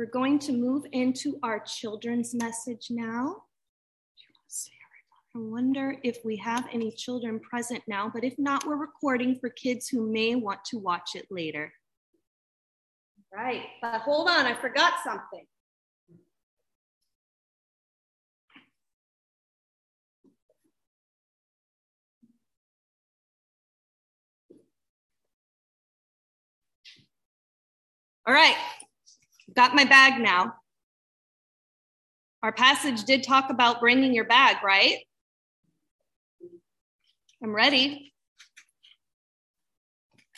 We're going to move into our children's message now. I wonder if we have any children present now, but if not, we're recording for kids who may want to watch it later. Right, but hold on, I forgot something. All right, got my bag now. Our passage did talk about bringing your bag, right? I'm ready.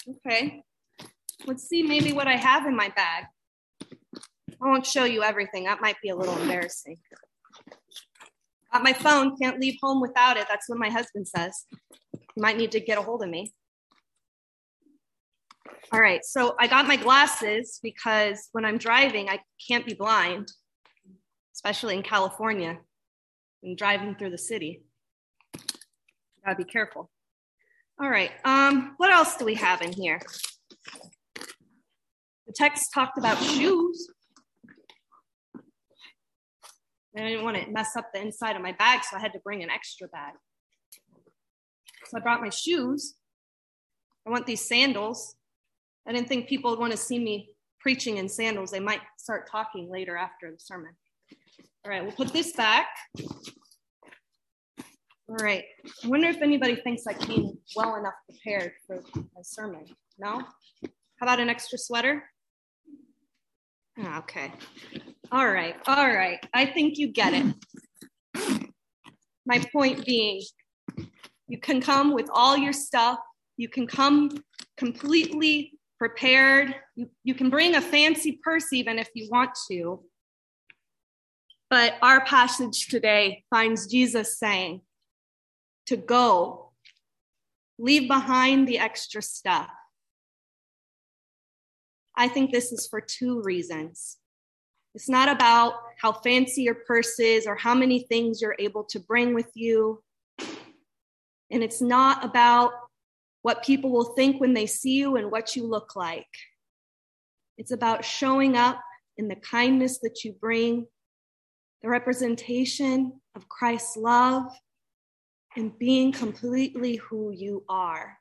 Okay, let's see maybe what I have in my bag. I won't show you everything, that might be a little embarrassing. Got my phone, can't leave home without it. That's what my husband says. You might need to get a hold of me. All right, so I got my glasses because when I'm driving, I can't be blind, especially in California and driving through the city. Gotta be careful. All right, um, what else do we have in here? The text talked about shoes. I didn't want to mess up the inside of my bag, so I had to bring an extra bag. So I brought my shoes. I want these sandals. I didn't think people would want to see me preaching in sandals. They might start talking later after the sermon. All right, we'll put this back. All right, I wonder if anybody thinks I came well enough prepared for my sermon. No? How about an extra sweater? Ah, okay. All right, all right. I think you get it. My point being, you can come with all your stuff. You can come completely prepared. You, you can bring a fancy purse even if you want to. But our passage today finds Jesus saying to go, leave behind the extra stuff. I think this is for two reasons. It's not about how fancy your purse is or how many things you're able to bring with you. And it's not about what people will think when they see you and what you look like. It's about showing up in the kindness that you bring, the representation of Christ's love, and being completely who you are.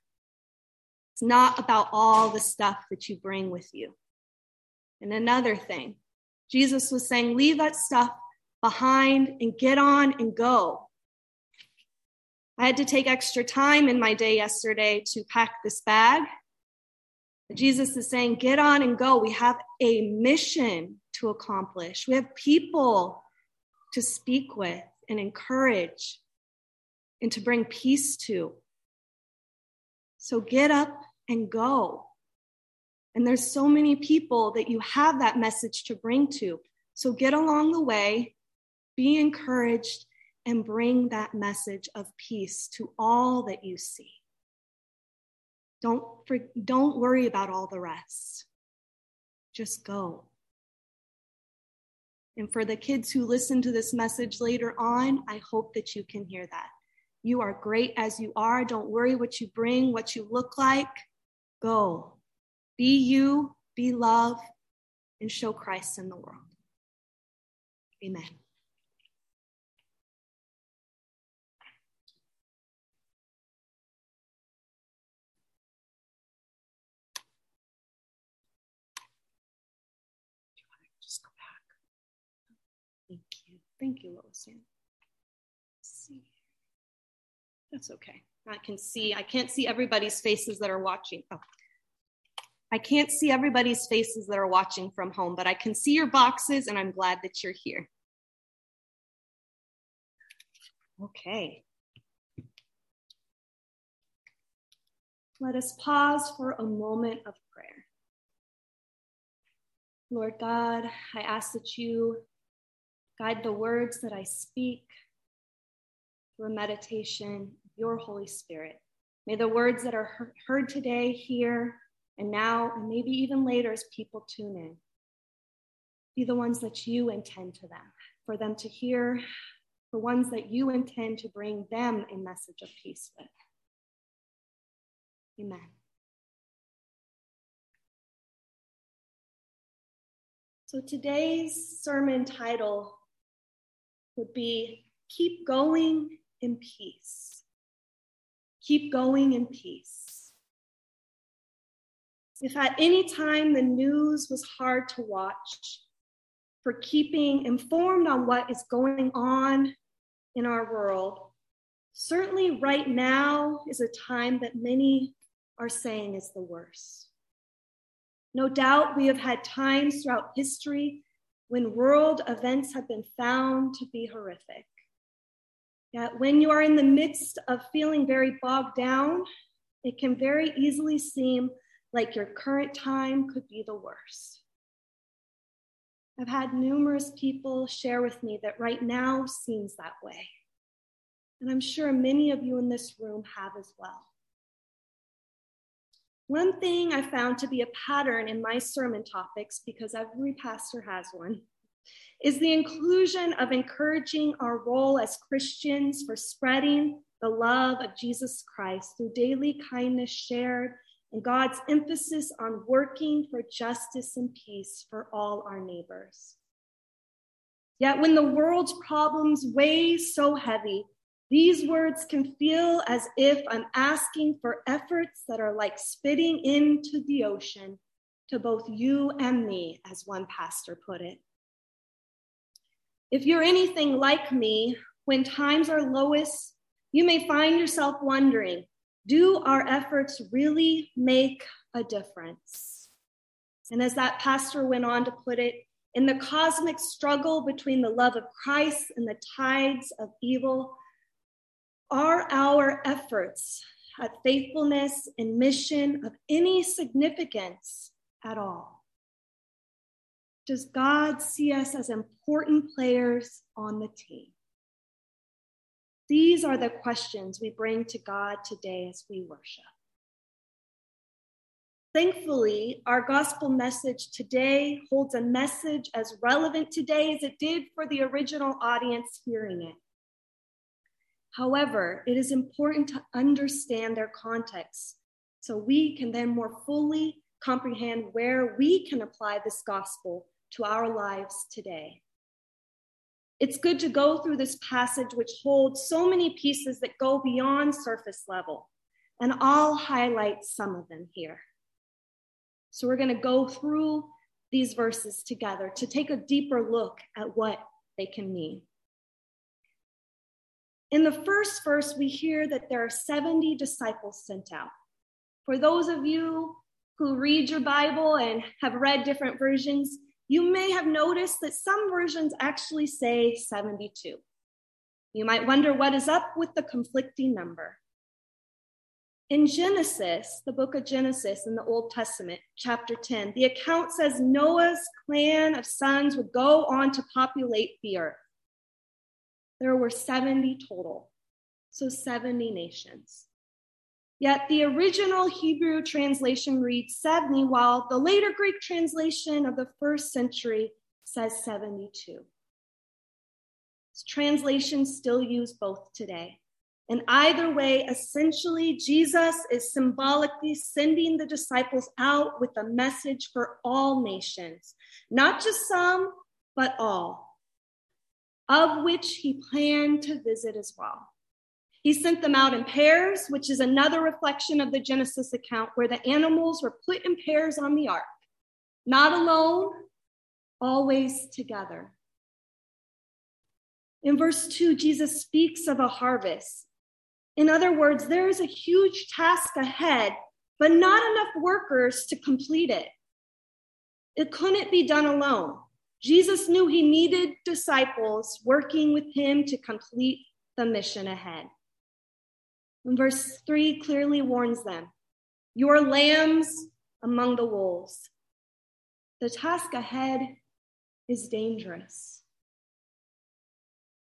It's not about all the stuff that you bring with you. And another thing, Jesus was saying, leave that stuff behind and get on and go. I had to take extra time in my day yesterday to pack this bag. Jesus is saying, get on and go. We have a mission to accomplish, we have people to speak with and encourage and to bring peace to. So get up and go. And there's so many people that you have that message to bring to. So get along the way, be encouraged, and bring that message of peace to all that you see. Don't, for, don't worry about all the rest. Just go. And for the kids who listen to this message later on, I hope that you can hear that. You are great as you are. Don't worry what you bring, what you look like. Go. Be you, be love, and show Christ in the world. Amen. Thank you, Thank you, Lois. See. That's okay. I can see, I can't see everybody's faces that are watching. Oh. I can't see everybody's faces that are watching from home, but I can see your boxes and I'm glad that you're here. Okay. Let us pause for a moment of prayer. Lord God, I ask that you Guide the words that I speak through meditation your Holy Spirit. May the words that are heard today, here, and now, and maybe even later as people tune in, be the ones that you intend to them, for them to hear, for ones that you intend to bring them a message of peace with. Amen. So today's sermon title would be Keep Going in Peace. Keep going in peace. If at any time the news was hard to watch, for keeping informed on what is going on in our world, certainly right now is a time that many are saying is the worst. No doubt we have had times throughout history when world events have been found to be horrific. Yet when you are in the midst of feeling very bogged down, it can very easily seem like your current time could be the worst. I've had numerous people share with me that right now seems that way. And I'm sure many of you in this room have as well. One thing I found to be a pattern in my sermon topics, because every pastor has one, is the inclusion of encouraging our role as Christians for spreading the love of Jesus Christ through daily kindness shared and God's emphasis on working for justice and peace for all our neighbors. Yet when the world's problems weigh so heavy, these words can feel as if I'm asking for efforts that are like spitting into the ocean to both you and me, as one pastor put it. If you're anything like me, when times are lowest, you may find yourself wondering do our efforts really make a difference? And as that pastor went on to put it, in the cosmic struggle between the love of Christ and the tides of evil, are our efforts at faithfulness and mission of any significance at all? Does God see us as important players on the team? These are the questions we bring to God today as we worship. Thankfully, our gospel message today holds a message as relevant today as it did for the original audience hearing it. However, it is important to understand their context so we can then more fully comprehend where we can apply this gospel to our lives today. It's good to go through this passage, which holds so many pieces that go beyond surface level, and I'll highlight some of them here. So, we're going to go through these verses together to take a deeper look at what they can mean. In the first verse, we hear that there are 70 disciples sent out. For those of you who read your Bible and have read different versions, you may have noticed that some versions actually say 72. You might wonder what is up with the conflicting number. In Genesis, the book of Genesis in the Old Testament, chapter 10, the account says Noah's clan of sons would go on to populate the earth there were 70 total, so 70 nations. Yet the original Hebrew translation reads 70, while the later Greek translation of the first century says 72. Translations still use both today. And either way, essentially, Jesus is symbolically sending the disciples out with a message for all nations, not just some, but all of which he planned to visit as well. He sent them out in pairs, which is another reflection of the Genesis account where the animals were put in pairs on the ark, not alone, always together. In verse 2, Jesus speaks of a harvest. In other words, there is a huge task ahead, but not enough workers to complete it. It couldn't be done alone. Jesus knew he needed disciples working with him to complete the mission ahead. And verse 3 clearly warns them Your lambs among the wolves. The task ahead is dangerous.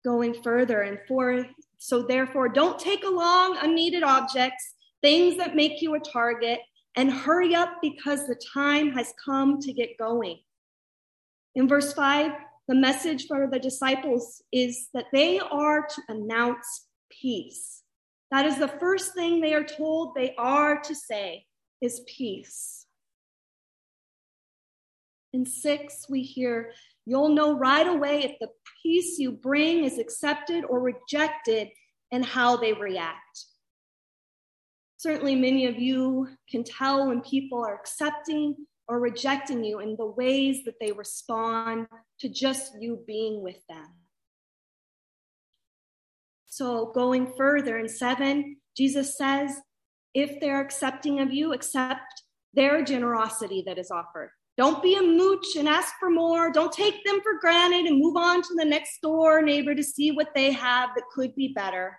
Going further and for so therefore don't take along unneeded objects, things that make you a target, and hurry up because the time has come to get going. In verse 5, the message for the disciples is that they are to announce peace. That is the first thing they are told they are to say is peace. In six, we hear, You'll know right away if the peace you bring is accepted or rejected and how they react. Certainly, many of you can tell when people are accepting or rejecting you in the ways that they respond to just you being with them. So, going further in seven, Jesus says, if they're accepting of you, accept their generosity that is offered. Don't be a mooch and ask for more. Don't take them for granted and move on to the next door neighbor to see what they have that could be better.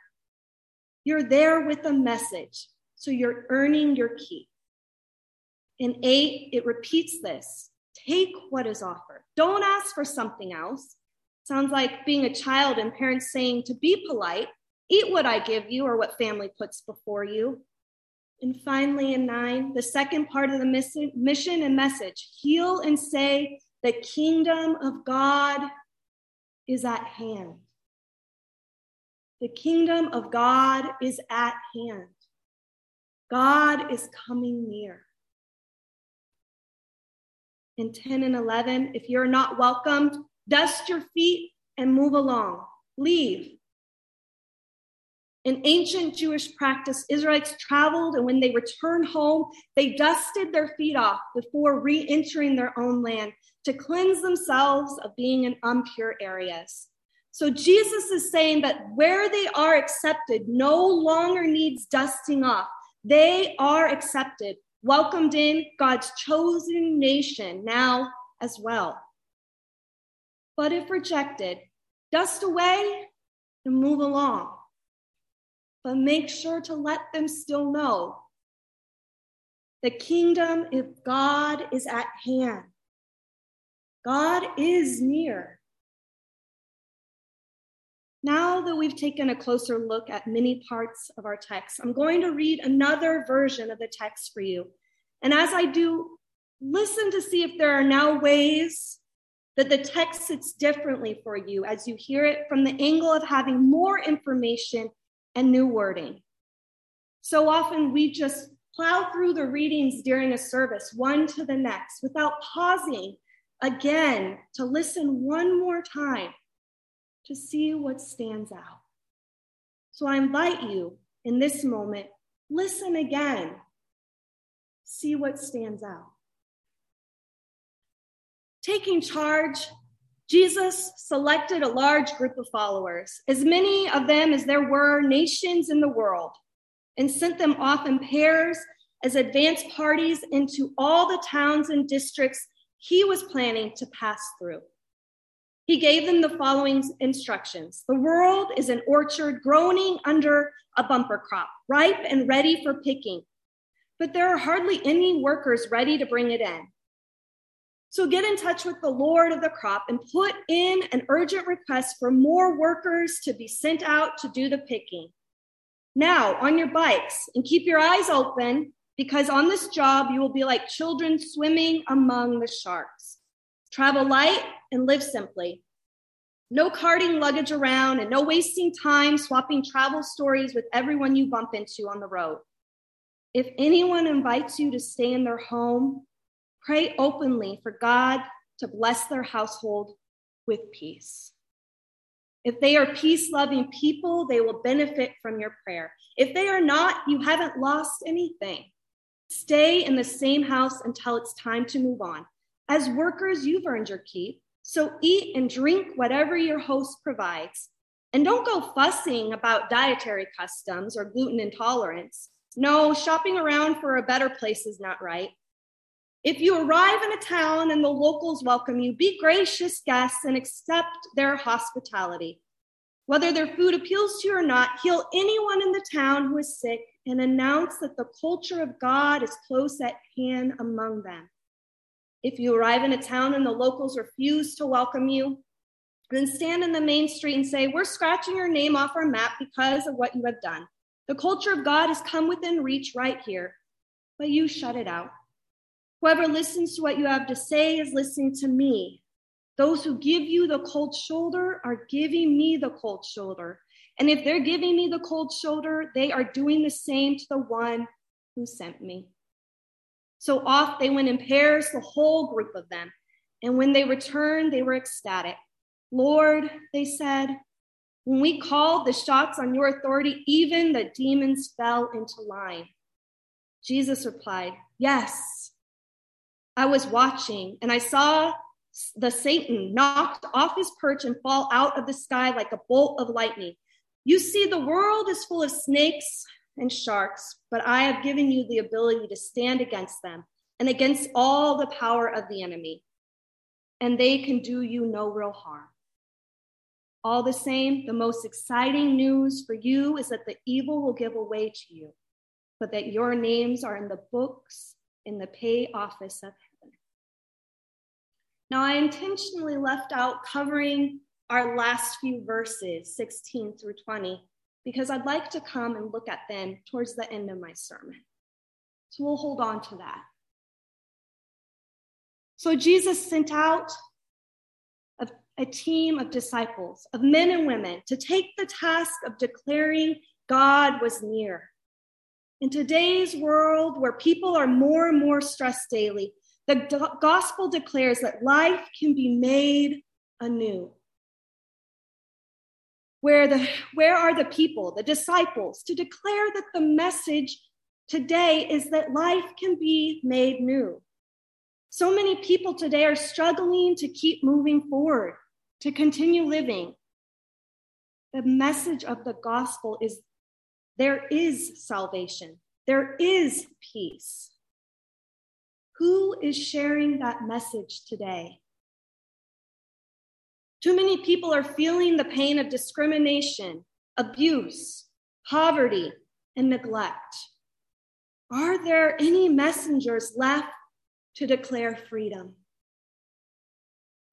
You're there with a message, so you're earning your keep. In eight, it repeats this take what is offered. Don't ask for something else. Sounds like being a child and parents saying to be polite, eat what I give you or what family puts before you. And finally, in nine, the second part of the mission and message heal and say, the kingdom of God is at hand. The kingdom of God is at hand. God is coming near. In 10 and 11, if you're not welcomed, dust your feet and move along. Leave. In ancient Jewish practice, Israelites traveled, and when they returned home, they dusted their feet off before re entering their own land to cleanse themselves of being in impure areas. So Jesus is saying that where they are accepted no longer needs dusting off. They are accepted, welcomed in God's chosen nation now as well. But if rejected, dust away and move along but make sure to let them still know the kingdom of God is at hand. God is near. Now that we've taken a closer look at many parts of our text, I'm going to read another version of the text for you. And as I do, listen to see if there are now ways that the text sits differently for you as you hear it from the angle of having more information and new wording. So often we just plow through the readings during a service, one to the next, without pausing again to listen one more time to see what stands out. So I invite you in this moment, listen again, see what stands out. Taking charge Jesus selected a large group of followers, as many of them as there were nations in the world, and sent them off in pairs as advance parties into all the towns and districts he was planning to pass through. He gave them the following instructions The world is an orchard groaning under a bumper crop, ripe and ready for picking, but there are hardly any workers ready to bring it in. So get in touch with the Lord of the crop and put in an urgent request for more workers to be sent out to do the picking. Now, on your bikes, and keep your eyes open because on this job you will be like children swimming among the sharks. Travel light and live simply. No carting luggage around and no wasting time swapping travel stories with everyone you bump into on the road. If anyone invites you to stay in their home, Pray openly for God to bless their household with peace. If they are peace loving people, they will benefit from your prayer. If they are not, you haven't lost anything. Stay in the same house until it's time to move on. As workers, you've earned your keep. So eat and drink whatever your host provides. And don't go fussing about dietary customs or gluten intolerance. No, shopping around for a better place is not right. If you arrive in a town and the locals welcome you, be gracious guests and accept their hospitality. Whether their food appeals to you or not, heal anyone in the town who is sick and announce that the culture of God is close at hand among them. If you arrive in a town and the locals refuse to welcome you, then stand in the main street and say, We're scratching your name off our map because of what you have done. The culture of God has come within reach right here, but you shut it out. Whoever listens to what you have to say is listening to me. Those who give you the cold shoulder are giving me the cold shoulder. And if they're giving me the cold shoulder, they are doing the same to the one who sent me. So off they went in pairs, the whole group of them. And when they returned, they were ecstatic. Lord, they said, when we called the shots on your authority, even the demons fell into line. Jesus replied, Yes. I was watching and I saw the Satan knocked off his perch and fall out of the sky like a bolt of lightning. You see, the world is full of snakes and sharks, but I have given you the ability to stand against them and against all the power of the enemy, and they can do you no real harm. All the same, the most exciting news for you is that the evil will give away to you, but that your names are in the books in the pay office of heaven. Now, I intentionally left out covering our last few verses, 16 through 20, because I'd like to come and look at them towards the end of my sermon. So we'll hold on to that. So Jesus sent out a, a, team of disciples, of men and women, to take the task of declaring God was near. In today's world, where people are more and more stressed daily, the gospel declares that life can be made anew where the where are the people the disciples to declare that the message today is that life can be made new. So many people today are struggling to keep moving forward to continue living. The message of the gospel is there is salvation there is peace. Who is sharing that message today too many people are feeling the pain of discrimination, abuse, poverty, and neglect. Are there any messengers left to declare freedom?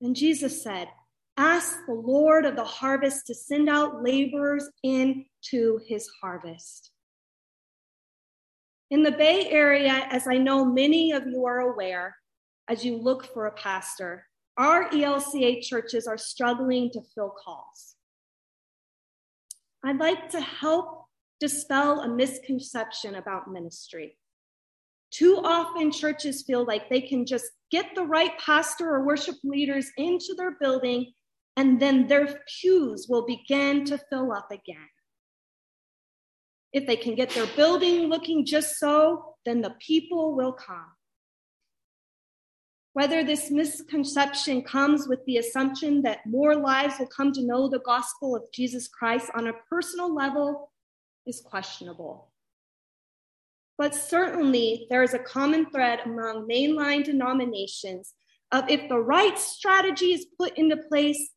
And Jesus said, Ask the Lord of the harvest to send out laborers into his harvest. In the Bay Area, as I know many of you are aware, as you look for a pastor, our ELCA churches are struggling to fill calls. I'd like to help dispel a misconception about ministry. Too often, churches feel like they can just get the right pastor or worship leaders into their building, and then their pews will begin to fill up again. If they can get their building looking just so, then the people will come. Whether this misconception comes with the assumption that more lives will come to know the gospel of Jesus Christ on a personal level is questionable. But certainly, there is a common thread among mainline denominations of if the right strategy is put into place,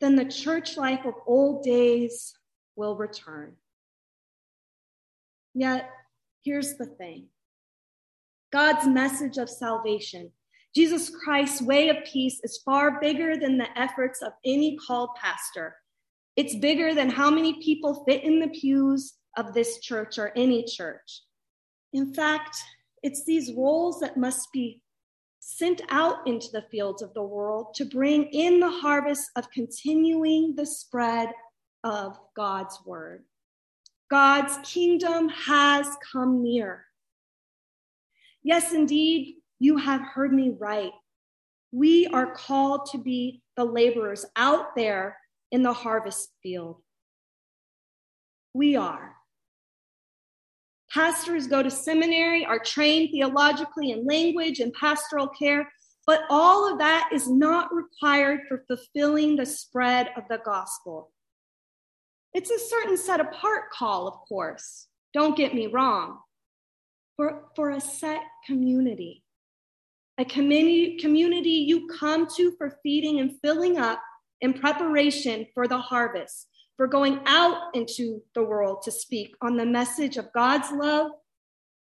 then the church life of old days will return. Yet, here's the thing God's message of salvation Jesus Christ's way of peace is far bigger than the efforts of any called pastor. It's bigger than how many people fit in the pews of this church or any church. In fact, it's these roles that must be sent out into the fields of the world to bring in the harvest of continuing the spread of God's word. God's kingdom has come near. Yes, indeed, you have heard me right. We are called to be the laborers out there in the harvest field. We are. Pastors go to seminary, are trained theologically in language and pastoral care, but all of that is not required for fulfilling the spread of the gospel. It's a certain set apart call, of course. Don't get me wrong. For, for a set community a community, community you come to for feeding and filling up in preparation for the harvest, for going out into the world to speak on the message of God's love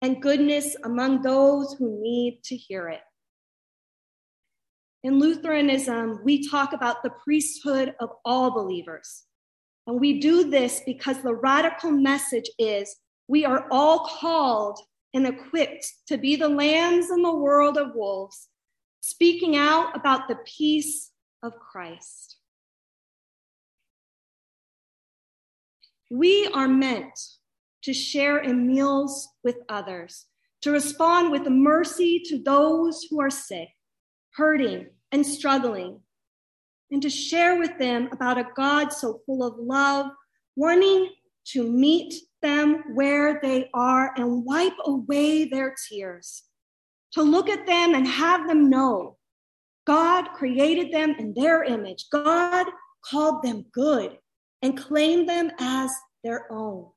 and goodness among those who need to hear it. In Lutheranism, we talk about the priesthood of all believers. And we do this because the radical message is we are all called and equipped to be the lambs in the world of wolves, speaking out about the peace of Christ. We are meant to share in meals with others, to respond with mercy to those who are sick, hurting, and struggling, and to share with them about a God so full of love, wanting to meet them where they are and wipe away their tears, to look at them and have them know God created them in their image. God called them good and claimed them as their own.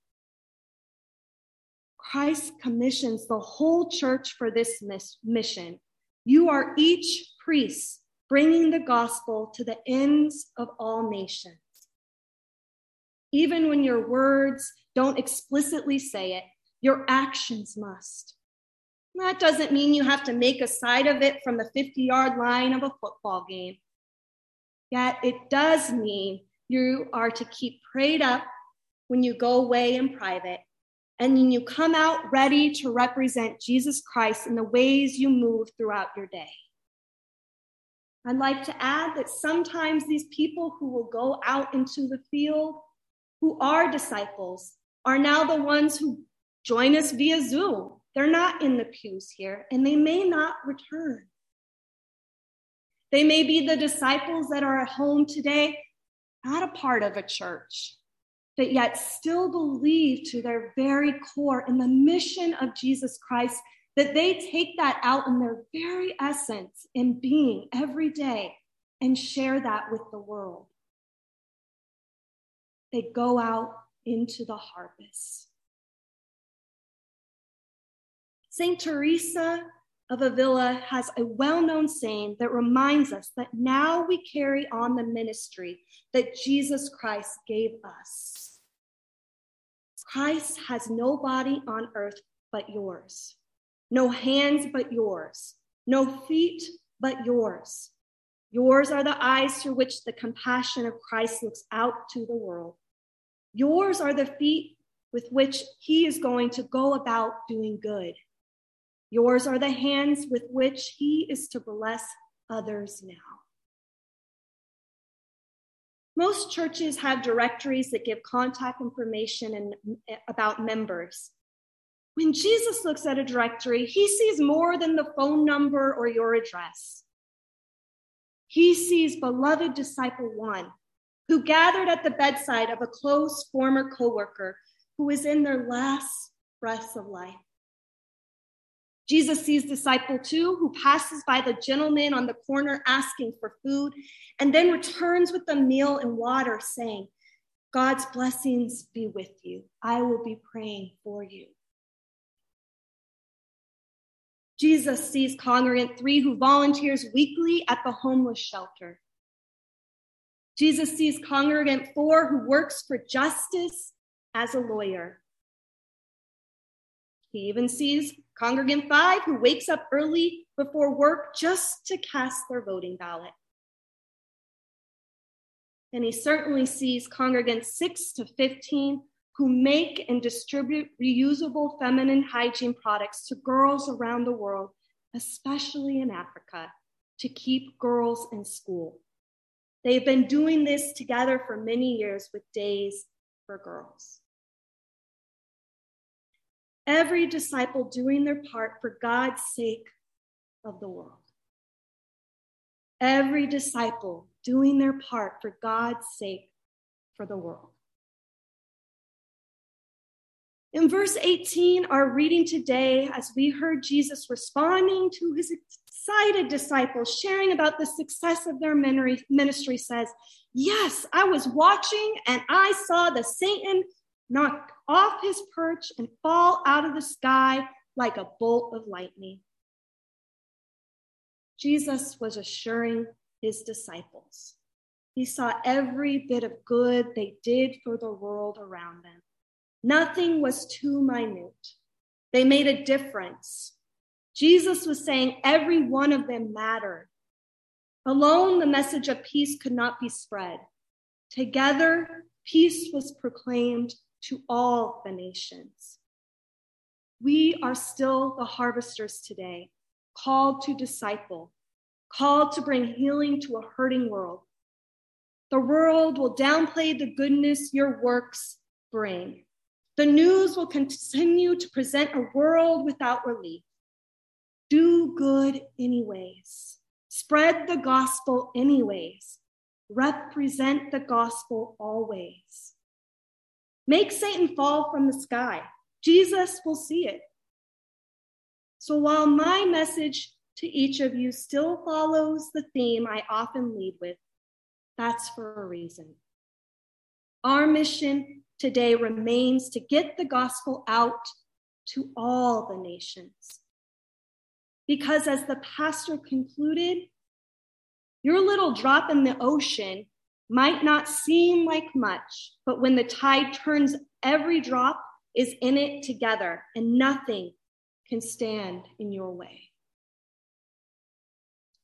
Christ commissions the whole church for this mission. You are each priest bringing the gospel to the ends of all nations. Even when your words don't explicitly say it, your actions must. That doesn't mean you have to make a side of it from the 50 yard line of a football game. Yet it does mean you are to keep prayed up when you go away in private and then you come out ready to represent Jesus Christ in the ways you move throughout your day. I'd like to add that sometimes these people who will go out into the field, who are disciples, are now the ones who join us via Zoom. They're not in the pews here, and they may not return. They may be the disciples that are at home today, not a part of a church, but yet still believe to their very core in the mission of Jesus Christ, that they take that out in their very essence in being every day and share that with the world. They go out into the harvest. St. Teresa of Avila has a well known saying that reminds us that now we carry on the ministry that Jesus Christ gave us. Christ has no body on earth but yours, no hands but yours, no feet but yours. Yours are the eyes through which the compassion of Christ looks out to the world. Yours are the feet with which he is going to go about doing good. Yours are the hands with which he is to bless others now. Most churches have directories that give contact information and eh, about members. When Jesus looks at a directory, he sees more than the phone number or your address. He sees beloved disciple one who gathered at the bedside of a close former coworker who is in their last breaths of life. Jesus sees disciple two who passes by the gentleman on the corner asking for food and then returns with a meal and water, saying, God's blessings be with you. I will be praying for you. Jesus sees congregant three who volunteers weekly at the homeless shelter. Jesus sees congregant four who works for justice as a lawyer. He even sees congregant five who wakes up early before work just to cast their voting ballot. And he certainly sees congregants 6 to 15 who make and distribute reusable feminine hygiene products to girls around the world, especially in Africa, to keep girls in school. They've been doing this together for many years with Days for Girls. Every disciple doing their part for God's sake of the world. Every disciple doing their part for God's sake for the world. In verse 18, our reading today, as we heard Jesus responding to his excited disciples, sharing about the success of their ministry, says, Yes, I was watching and I saw the Satan knock off his perch and fall out of the sky like a bolt of lightning. Jesus was assuring his disciples. He saw every bit of good they did for the world around them. Nothing was too minute. They made a difference. Jesus was saying every one of them mattered. Alone, the message of peace could not be spread. Together, peace was proclaimed to all the nations. We are still the harvesters today, called to disciple, called to bring healing to a hurting world. The world will downplay the goodness your works bring. The news will continue to present a world without relief. Do good anyways. Spread the gospel anyways. Represent the gospel always. Make Satan fall from the sky. Jesus will see it. So while my message to each of you still follows the theme I often lead with, that's for a reason. Our mission today remains to get the gospel out to all the nations. Because as the pastor concluded, your little drop in the ocean might not seem like much, but when the tide turns, every drop is in it together, and nothing can stand in your way.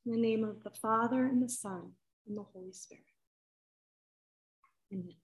In the name of the Father, and the Son, and the Holy Spirit. Amen.